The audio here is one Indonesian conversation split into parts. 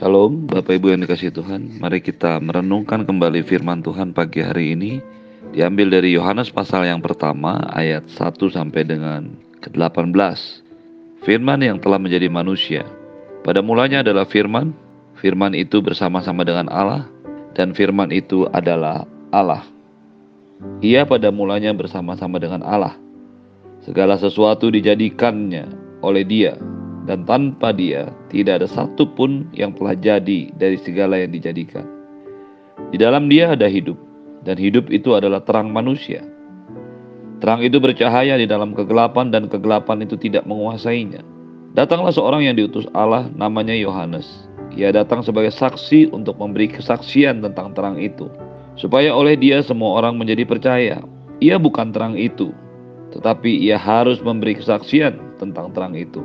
Shalom, Bapak Ibu yang dikasih Tuhan. Mari kita merenungkan kembali firman Tuhan pagi hari ini. Diambil dari Yohanes pasal yang pertama ayat 1 sampai dengan ke-18. Firman yang telah menjadi manusia. Pada mulanya adalah firman, firman itu bersama-sama dengan Allah, dan firman itu adalah Allah. Ia pada mulanya bersama-sama dengan Allah. Segala sesuatu dijadikannya oleh dia, dan tanpa dia tidak ada satupun yang telah jadi dari segala yang dijadikan. Di dalam dia ada hidup, dan hidup itu adalah terang manusia. Terang itu bercahaya di dalam kegelapan dan kegelapan itu tidak menguasainya. Datanglah seorang yang diutus Allah namanya Yohanes. Ia datang sebagai saksi untuk memberi kesaksian tentang terang itu, supaya oleh dia semua orang menjadi percaya. Ia bukan terang itu, tetapi ia harus memberi kesaksian tentang terang itu.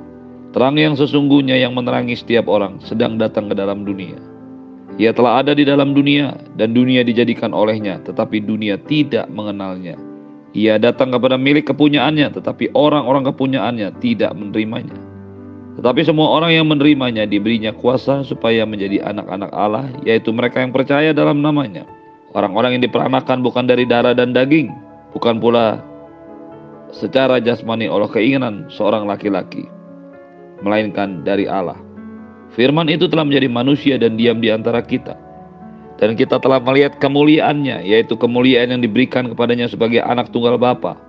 Terang yang sesungguhnya yang menerangi setiap orang sedang datang ke dalam dunia. Ia telah ada di dalam dunia dan dunia dijadikan olehnya, tetapi dunia tidak mengenalnya. Ia datang kepada milik kepunyaannya, tetapi orang-orang kepunyaannya tidak menerimanya. Tetapi semua orang yang menerimanya diberinya kuasa supaya menjadi anak-anak Allah, yaitu mereka yang percaya dalam namanya. Orang-orang yang diperanakan bukan dari darah dan daging, bukan pula secara jasmani oleh keinginan seorang laki-laki, melainkan dari Allah. Firman itu telah menjadi manusia dan diam di antara kita. Dan kita telah melihat kemuliaannya, yaitu kemuliaan yang diberikan kepadanya sebagai anak tunggal Bapa,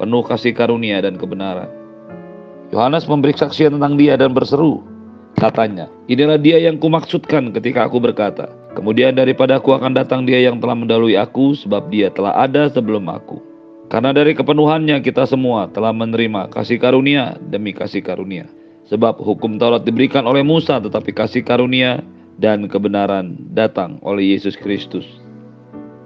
penuh kasih karunia dan kebenaran. Yohanes memberi saksian tentang dia dan berseru, katanya, inilah dia yang kumaksudkan ketika aku berkata, kemudian daripada aku akan datang dia yang telah mendalui aku, sebab dia telah ada sebelum aku. Karena dari kepenuhannya kita semua telah menerima kasih karunia demi kasih karunia. Sebab hukum Taurat diberikan oleh Musa, tetapi kasih karunia dan kebenaran datang oleh Yesus Kristus.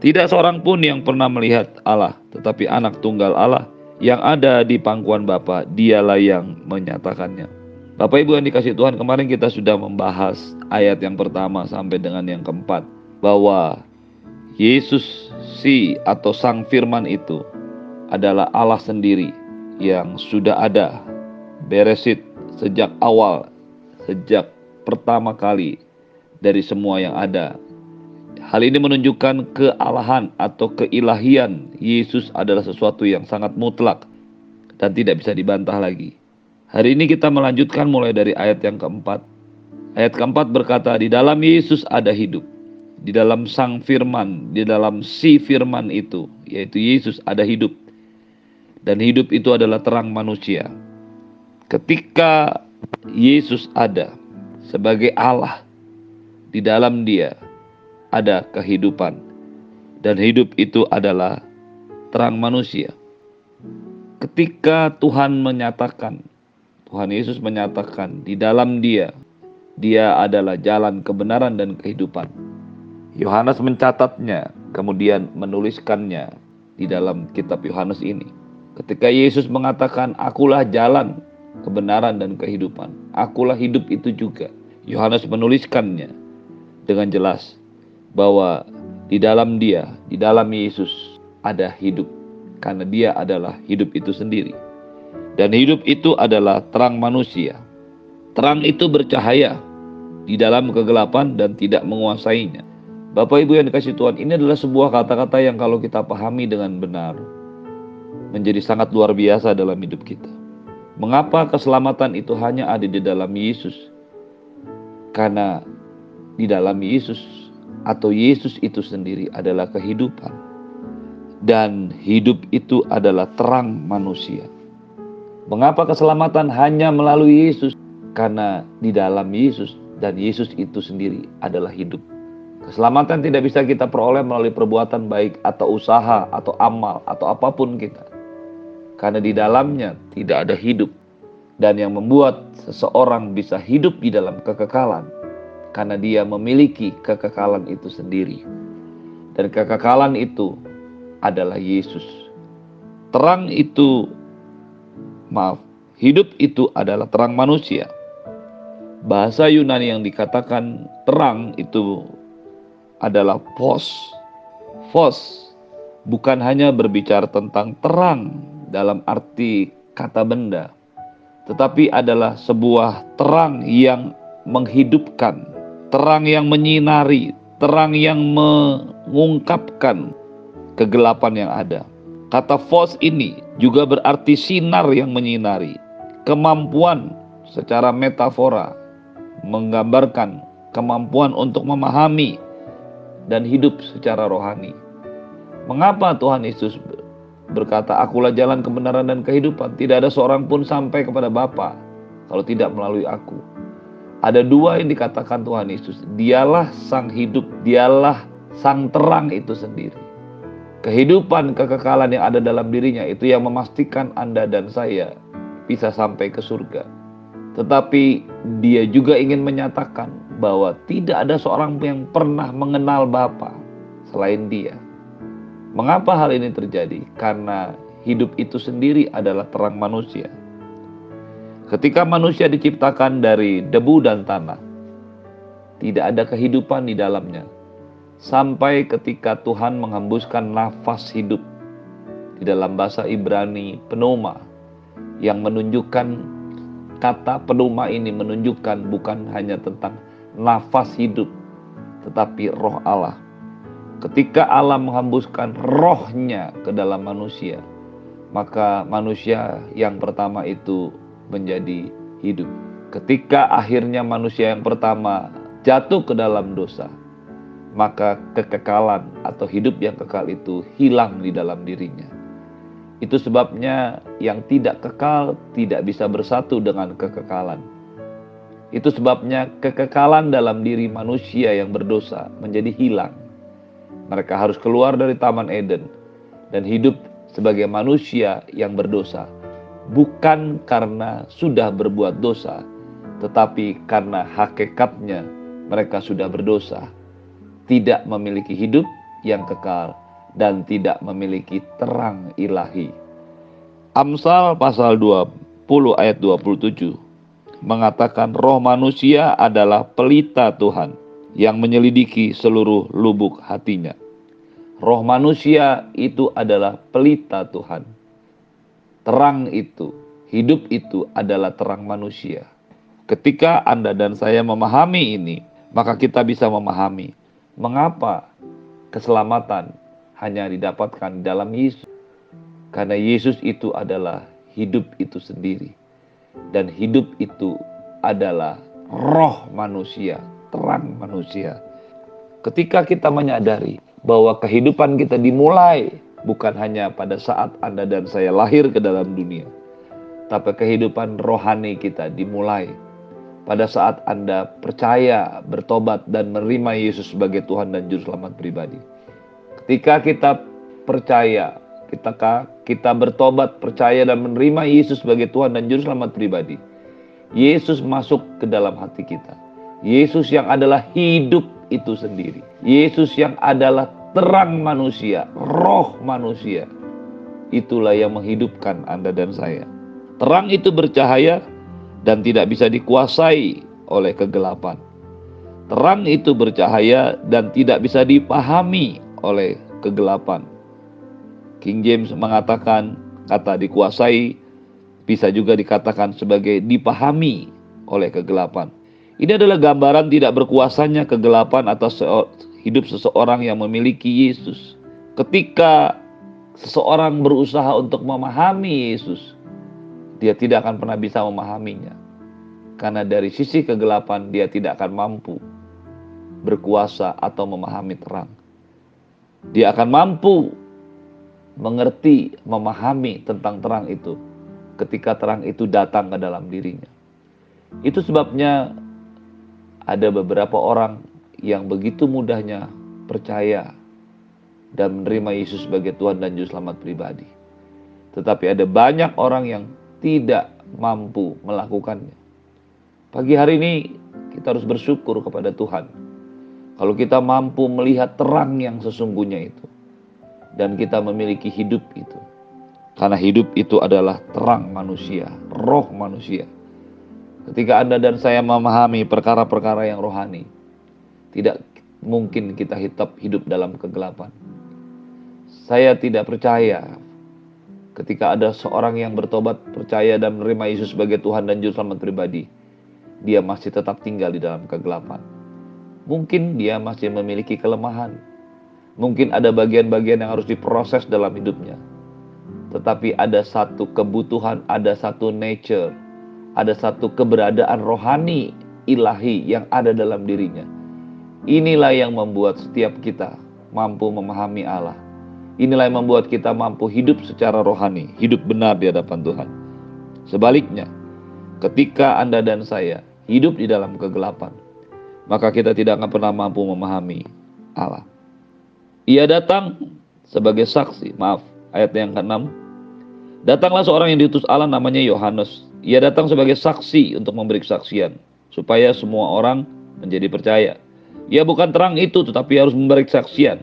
Tidak seorang pun yang pernah melihat Allah, tetapi anak tunggal Allah yang ada di pangkuan Bapa, dialah yang menyatakannya. Bapak Ibu yang dikasih Tuhan, kemarin kita sudah membahas ayat yang pertama sampai dengan yang keempat. Bahwa Yesus si atau sang firman itu adalah Allah sendiri yang sudah ada. Beresit sejak awal, sejak pertama kali dari semua yang ada. Hal ini menunjukkan kealahan atau keilahian Yesus adalah sesuatu yang sangat mutlak dan tidak bisa dibantah lagi. Hari ini kita melanjutkan mulai dari ayat yang keempat. Ayat keempat berkata, di dalam Yesus ada hidup. Di dalam sang firman, di dalam si firman itu, yaitu Yesus ada hidup. Dan hidup itu adalah terang manusia. Ketika Yesus ada sebagai Allah, di dalam Dia ada kehidupan, dan hidup itu adalah terang manusia. Ketika Tuhan menyatakan, Tuhan Yesus menyatakan di dalam Dia, Dia adalah jalan kebenaran dan kehidupan. Yohanes mencatatnya, kemudian menuliskannya di dalam kitab Yohanes ini. Ketika Yesus mengatakan, "Akulah jalan, kebenaran dan kehidupan. Akulah hidup itu juga. Yohanes menuliskannya dengan jelas bahwa di dalam dia, di dalam Yesus ada hidup. Karena dia adalah hidup itu sendiri. Dan hidup itu adalah terang manusia. Terang itu bercahaya di dalam kegelapan dan tidak menguasainya. Bapak Ibu yang dikasih Tuhan, ini adalah sebuah kata-kata yang kalau kita pahami dengan benar, menjadi sangat luar biasa dalam hidup kita. Mengapa keselamatan itu hanya ada di dalam Yesus? Karena di dalam Yesus atau Yesus itu sendiri adalah kehidupan. Dan hidup itu adalah terang manusia. Mengapa keselamatan hanya melalui Yesus? Karena di dalam Yesus dan Yesus itu sendiri adalah hidup. Keselamatan tidak bisa kita peroleh melalui perbuatan baik atau usaha atau amal atau apa pun kita karena di dalamnya tidak ada hidup. Dan yang membuat seseorang bisa hidup di dalam kekekalan karena dia memiliki kekekalan itu sendiri. Dan kekekalan itu adalah Yesus. Terang itu maaf hidup itu adalah terang manusia. Bahasa Yunani yang dikatakan terang itu adalah pos Fos bukan hanya berbicara tentang terang dalam arti kata benda, tetapi adalah sebuah terang yang menghidupkan, terang yang menyinari, terang yang mengungkapkan kegelapan yang ada. Kata fos ini juga berarti sinar yang menyinari, kemampuan secara metafora menggambarkan kemampuan untuk memahami dan hidup secara rohani. Mengapa Tuhan Yesus berkata, "Akulah jalan kebenaran dan kehidupan. Tidak ada seorang pun sampai kepada Bapa kalau tidak melalui aku." Ada dua yang dikatakan Tuhan Yesus. Dialah sang hidup, dialah sang terang itu sendiri. Kehidupan kekekalan yang ada dalam dirinya itu yang memastikan Anda dan saya bisa sampai ke surga. Tetapi dia juga ingin menyatakan bahwa tidak ada seorang yang pernah mengenal Bapa selain dia. Mengapa hal ini terjadi? Karena hidup itu sendiri adalah terang manusia. Ketika manusia diciptakan dari debu dan tanah, tidak ada kehidupan di dalamnya. Sampai ketika Tuhan menghembuskan nafas hidup di dalam bahasa Ibrani penoma yang menunjukkan kata penoma ini menunjukkan bukan hanya tentang nafas hidup tetapi roh Allah. Ketika Allah menghembuskan rohnya ke dalam manusia, maka manusia yang pertama itu menjadi hidup. Ketika akhirnya manusia yang pertama jatuh ke dalam dosa, maka kekekalan atau hidup yang kekal itu hilang di dalam dirinya. Itu sebabnya yang tidak kekal tidak bisa bersatu dengan kekekalan. Itu sebabnya kekekalan dalam diri manusia yang berdosa menjadi hilang. Mereka harus keluar dari Taman Eden dan hidup sebagai manusia yang berdosa. Bukan karena sudah berbuat dosa, tetapi karena hakikatnya mereka sudah berdosa, tidak memiliki hidup yang kekal, dan tidak memiliki terang ilahi. Amsal pasal 20 ayat 27 mengatakan roh manusia adalah pelita Tuhan yang menyelidiki seluruh lubuk hatinya. Roh manusia itu adalah pelita Tuhan Terang itu, hidup itu adalah terang manusia. Ketika Anda dan saya memahami ini, maka kita bisa memahami mengapa keselamatan hanya didapatkan dalam Yesus. Karena Yesus itu adalah hidup itu sendiri. Dan hidup itu adalah roh manusia, terang manusia. Ketika kita menyadari bahwa kehidupan kita dimulai bukan hanya pada saat Anda dan saya lahir ke dalam dunia, tapi kehidupan rohani kita dimulai pada saat Anda percaya, bertobat, dan menerima Yesus sebagai Tuhan dan Juru Selamat pribadi. Ketika kita percaya, kita kita bertobat, percaya, dan menerima Yesus sebagai Tuhan dan Juru Selamat pribadi, Yesus masuk ke dalam hati kita. Yesus yang adalah hidup itu sendiri. Yesus yang adalah terang manusia, roh manusia. Itulah yang menghidupkan Anda dan saya. Terang itu bercahaya dan tidak bisa dikuasai oleh kegelapan. Terang itu bercahaya dan tidak bisa dipahami oleh kegelapan. King James mengatakan kata dikuasai bisa juga dikatakan sebagai dipahami oleh kegelapan. Ini adalah gambaran tidak berkuasanya kegelapan atas hidup seseorang yang memiliki Yesus. Ketika seseorang berusaha untuk memahami Yesus, dia tidak akan pernah bisa memahaminya. Karena dari sisi kegelapan dia tidak akan mampu berkuasa atau memahami terang. Dia akan mampu mengerti, memahami tentang terang itu ketika terang itu datang ke dalam dirinya. Itu sebabnya ada beberapa orang yang begitu mudahnya percaya dan menerima Yesus sebagai Tuhan dan Juru Selamat pribadi. Tetapi ada banyak orang yang tidak mampu melakukannya. Pagi hari ini kita harus bersyukur kepada Tuhan. Kalau kita mampu melihat terang yang sesungguhnya itu. Dan kita memiliki hidup itu. Karena hidup itu adalah terang manusia, roh manusia. Ketika Anda dan saya memahami perkara-perkara yang rohani, tidak mungkin kita hitap hidup dalam kegelapan. Saya tidak percaya ketika ada seorang yang bertobat, percaya dan menerima Yesus sebagai Tuhan dan Juru Selamat pribadi, dia masih tetap tinggal di dalam kegelapan. Mungkin dia masih memiliki kelemahan. Mungkin ada bagian-bagian yang harus diproses dalam hidupnya. Tetapi ada satu kebutuhan, ada satu nature, ada satu keberadaan rohani ilahi yang ada dalam dirinya. Inilah yang membuat setiap kita mampu memahami Allah. Inilah yang membuat kita mampu hidup secara rohani, hidup benar di hadapan Tuhan. Sebaliknya, ketika Anda dan saya hidup di dalam kegelapan, maka kita tidak akan pernah mampu memahami Allah. Ia datang sebagai saksi. Maaf, ayat yang ke-6. Datanglah seorang yang diutus Allah namanya Yohanes. Ia datang sebagai saksi untuk memberi kesaksian supaya semua orang menjadi percaya. Ia bukan terang itu tetapi harus memberi kesaksian.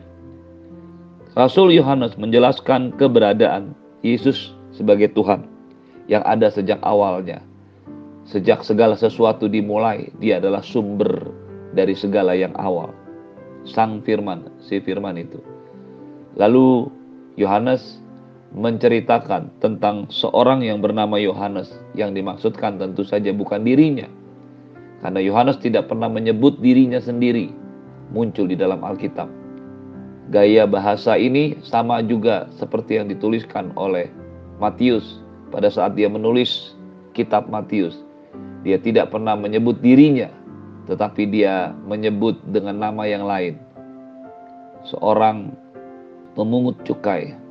Rasul Yohanes menjelaskan keberadaan Yesus sebagai Tuhan yang ada sejak awalnya. Sejak segala sesuatu dimulai, dia adalah sumber dari segala yang awal sang firman, si firman itu. Lalu Yohanes menceritakan tentang seorang yang bernama Yohanes yang dimaksudkan tentu saja bukan dirinya. Karena Yohanes tidak pernah menyebut dirinya sendiri muncul di dalam Alkitab. Gaya bahasa ini sama juga seperti yang dituliskan oleh Matius pada saat dia menulis kitab Matius. Dia tidak pernah menyebut dirinya, tetapi dia menyebut dengan nama yang lain. Seorang pemungut cukai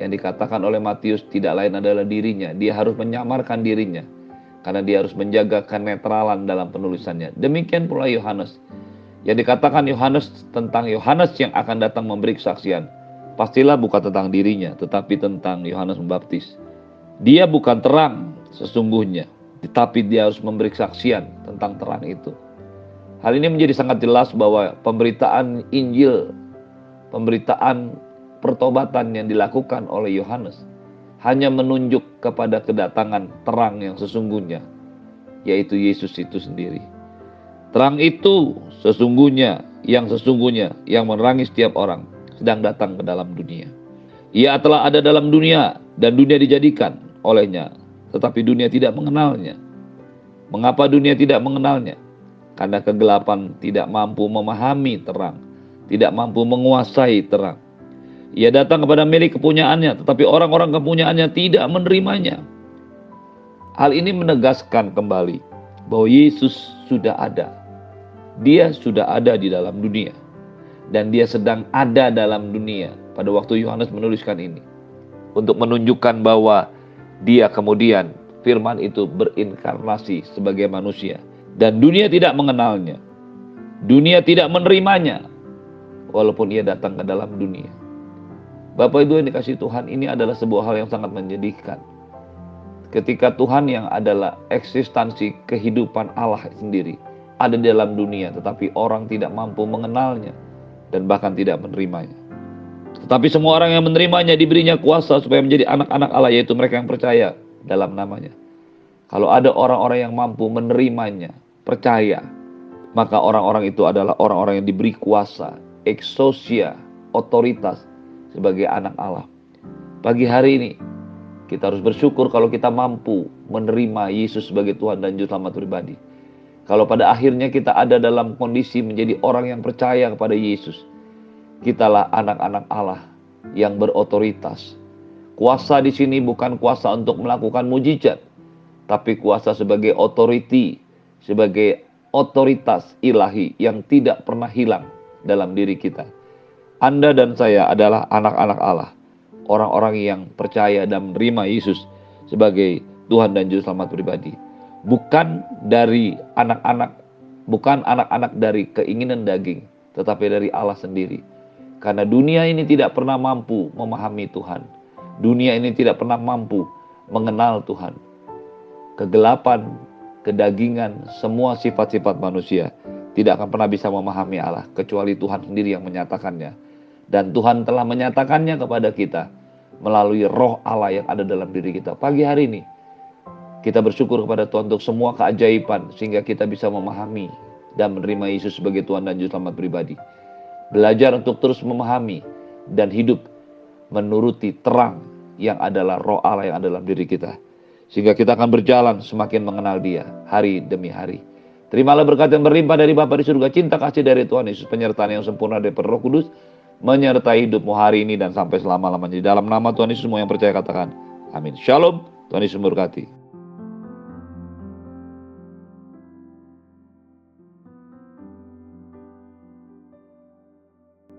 yang dikatakan oleh Matius tidak lain adalah dirinya. Dia harus menyamarkan dirinya karena dia harus menjaga kenetralan dalam penulisannya. Demikian pula Yohanes. Yang dikatakan Yohanes tentang Yohanes yang akan datang memberi kesaksian. Pastilah bukan tentang dirinya, tetapi tentang Yohanes Pembaptis. Dia bukan terang sesungguhnya, tetapi dia harus memberi kesaksian tentang terang itu. Hal ini menjadi sangat jelas bahwa pemberitaan Injil, pemberitaan pertobatan yang dilakukan oleh Yohanes hanya menunjuk kepada kedatangan terang yang sesungguhnya, yaitu Yesus itu sendiri. Terang itu sesungguhnya, yang sesungguhnya, yang menerangi setiap orang, sedang datang ke dalam dunia. Ia telah ada dalam dunia, dan dunia dijadikan olehnya, tetapi dunia tidak mengenalnya. Mengapa dunia tidak mengenalnya? karena kegelapan tidak mampu memahami terang, tidak mampu menguasai terang. Ia datang kepada milik kepunyaannya, tetapi orang-orang kepunyaannya tidak menerimanya. Hal ini menegaskan kembali bahwa Yesus sudah ada. Dia sudah ada di dalam dunia. Dan dia sedang ada dalam dunia pada waktu Yohanes menuliskan ini. Untuk menunjukkan bahwa dia kemudian firman itu berinkarnasi sebagai manusia dan dunia tidak mengenalnya. Dunia tidak menerimanya walaupun ia datang ke dalam dunia. Bapak Ibu yang dikasih Tuhan, ini adalah sebuah hal yang sangat menyedihkan. Ketika Tuhan yang adalah eksistensi kehidupan Allah sendiri ada di dalam dunia, tetapi orang tidak mampu mengenalnya dan bahkan tidak menerimanya. Tetapi semua orang yang menerimanya diberinya kuasa supaya menjadi anak-anak Allah, yaitu mereka yang percaya dalam namanya. Kalau ada orang-orang yang mampu menerimanya, percaya, maka orang-orang itu adalah orang-orang yang diberi kuasa, eksosia, otoritas sebagai anak Allah. Pagi hari ini, kita harus bersyukur kalau kita mampu menerima Yesus sebagai Tuhan dan Juru Selamat pribadi. Kalau pada akhirnya kita ada dalam kondisi menjadi orang yang percaya kepada Yesus, kitalah anak-anak Allah yang berotoritas. Kuasa di sini bukan kuasa untuk melakukan mujizat, tapi kuasa sebagai otoriti, sebagai otoritas ilahi yang tidak pernah hilang dalam diri kita. Anda dan saya adalah anak-anak Allah, orang-orang yang percaya dan menerima Yesus sebagai Tuhan dan Juru Selamat pribadi. Bukan dari anak-anak, bukan anak-anak dari keinginan daging, tetapi dari Allah sendiri. Karena dunia ini tidak pernah mampu memahami Tuhan. Dunia ini tidak pernah mampu mengenal Tuhan kegelapan, kedagingan, semua sifat-sifat manusia tidak akan pernah bisa memahami Allah kecuali Tuhan sendiri yang menyatakannya. Dan Tuhan telah menyatakannya kepada kita melalui roh Allah yang ada dalam diri kita. Pagi hari ini kita bersyukur kepada Tuhan untuk semua keajaiban sehingga kita bisa memahami dan menerima Yesus sebagai Tuhan dan Juru pribadi. Belajar untuk terus memahami dan hidup menuruti terang yang adalah roh Allah yang ada dalam diri kita. Sehingga kita akan berjalan semakin mengenal dia hari demi hari. Terimalah berkat yang berlimpah dari Bapa di surga, cinta kasih dari Tuhan Yesus, penyertaan yang sempurna dari Roh Kudus, menyertai hidupmu hari ini dan sampai selama-lamanya. Di dalam nama Tuhan Yesus semua yang percaya katakan, amin. Shalom, Tuhan Yesus memberkati.